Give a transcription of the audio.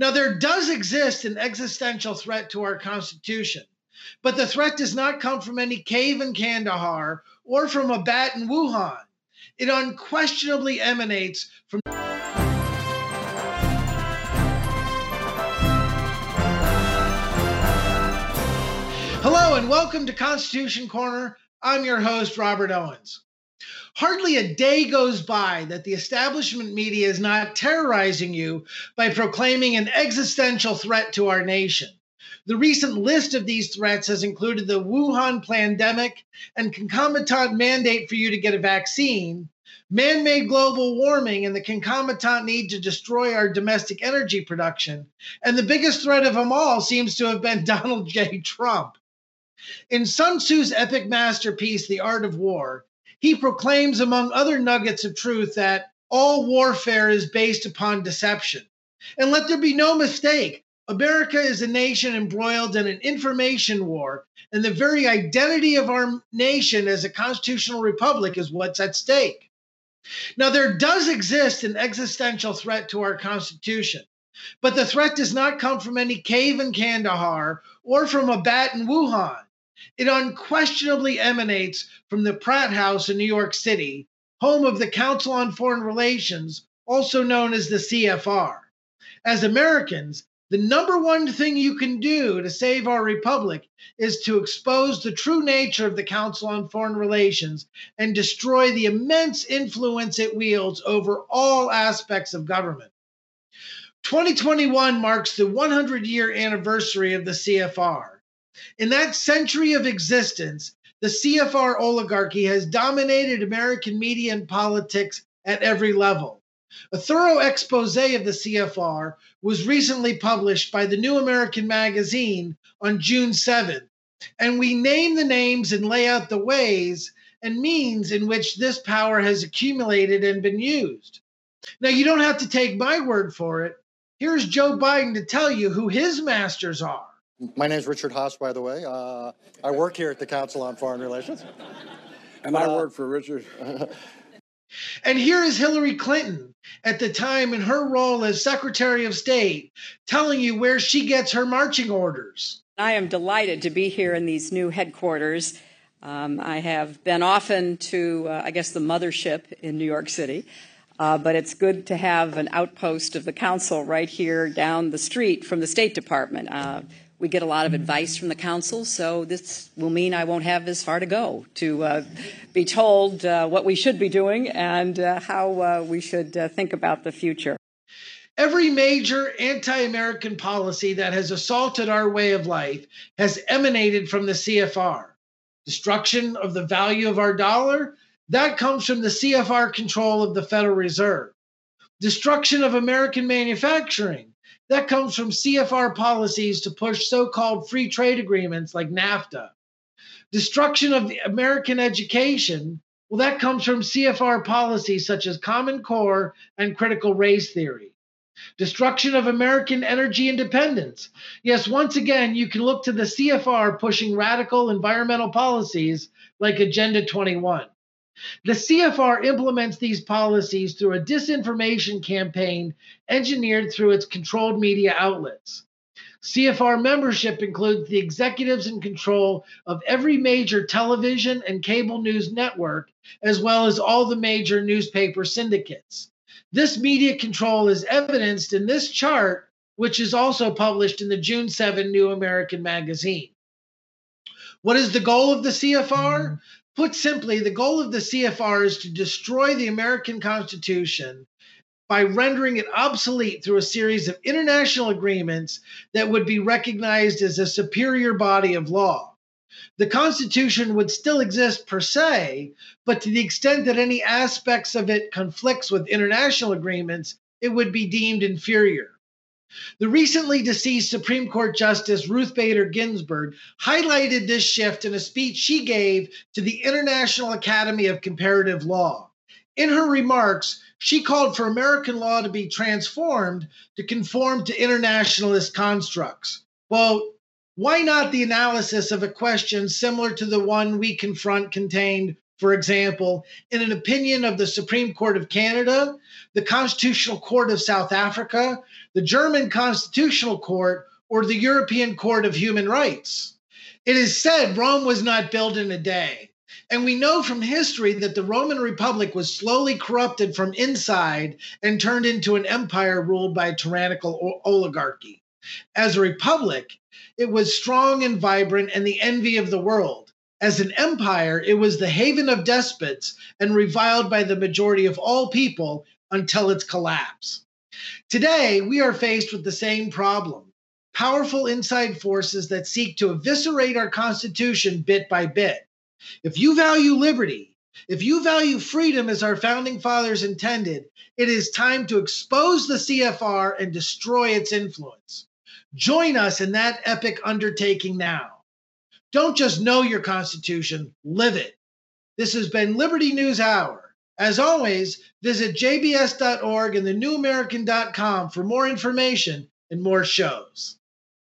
Now, there does exist an existential threat to our Constitution, but the threat does not come from any cave in Kandahar or from a bat in Wuhan. It unquestionably emanates from. Hello, and welcome to Constitution Corner. I'm your host, Robert Owens. Hardly a day goes by that the establishment media is not terrorizing you by proclaiming an existential threat to our nation. The recent list of these threats has included the Wuhan pandemic and concomitant mandate for you to get a vaccine, man made global warming and the concomitant need to destroy our domestic energy production, and the biggest threat of them all seems to have been Donald J. Trump. In Sun Tzu's epic masterpiece, The Art of War, he proclaims, among other nuggets of truth, that all warfare is based upon deception. And let there be no mistake America is a nation embroiled in an information war, and the very identity of our nation as a constitutional republic is what's at stake. Now, there does exist an existential threat to our Constitution, but the threat does not come from any cave in Kandahar or from a bat in Wuhan. It unquestionably emanates from the Pratt House in New York City, home of the Council on Foreign Relations, also known as the CFR. As Americans, the number one thing you can do to save our republic is to expose the true nature of the Council on Foreign Relations and destroy the immense influence it wields over all aspects of government. 2021 marks the 100 year anniversary of the CFR. In that century of existence, the CFR oligarchy has dominated American media and politics at every level. A thorough expose of the CFR was recently published by the New American Magazine on June 7th, and we name the names and lay out the ways and means in which this power has accumulated and been used. Now, you don't have to take my word for it. Here's Joe Biden to tell you who his masters are. My name is Richard Haass, by the way. Uh, I work here at the Council on Foreign Relations. And I work for Richard. and here is Hillary Clinton at the time in her role as Secretary of State telling you where she gets her marching orders. I am delighted to be here in these new headquarters. Um, I have been often to, uh, I guess, the mothership in New York City. Uh, but it's good to have an outpost of the council right here down the street from the State Department. Uh, we get a lot of advice from the council, so this will mean I won't have as far to go to uh, be told uh, what we should be doing and uh, how uh, we should uh, think about the future. Every major anti American policy that has assaulted our way of life has emanated from the CFR. Destruction of the value of our dollar, that comes from the CFR control of the Federal Reserve. Destruction of American manufacturing, that comes from CFR policies to push so called free trade agreements like NAFTA. Destruction of American education, well, that comes from CFR policies such as Common Core and critical race theory. Destruction of American energy independence. Yes, once again, you can look to the CFR pushing radical environmental policies like Agenda 21. The CFR implements these policies through a disinformation campaign engineered through its controlled media outlets. CFR membership includes the executives in control of every major television and cable news network, as well as all the major newspaper syndicates. This media control is evidenced in this chart, which is also published in the June 7 New American Magazine. What is the goal of the CFR? Put simply, the goal of the CFR is to destroy the American Constitution by rendering it obsolete through a series of international agreements that would be recognized as a superior body of law. The Constitution would still exist per se, but to the extent that any aspects of it conflicts with international agreements, it would be deemed inferior. The recently deceased Supreme Court Justice Ruth Bader Ginsburg highlighted this shift in a speech she gave to the International Academy of Comparative Law. In her remarks, she called for American law to be transformed to conform to internationalist constructs. Well, why not the analysis of a question similar to the one we confront contained For example, in an opinion of the Supreme Court of Canada, the Constitutional Court of South Africa, the German Constitutional Court, or the European Court of Human Rights. It is said Rome was not built in a day. And we know from history that the Roman Republic was slowly corrupted from inside and turned into an empire ruled by a tyrannical oligarchy. As a republic, it was strong and vibrant and the envy of the world. As an empire, it was the haven of despots and reviled by the majority of all people until its collapse. Today, we are faced with the same problem powerful inside forces that seek to eviscerate our Constitution bit by bit. If you value liberty, if you value freedom as our founding fathers intended, it is time to expose the CFR and destroy its influence. Join us in that epic undertaking now. Don't just know your Constitution, live it. This has been Liberty News Hour. As always, visit jbs.org and thenewamerican.com for more information and more shows.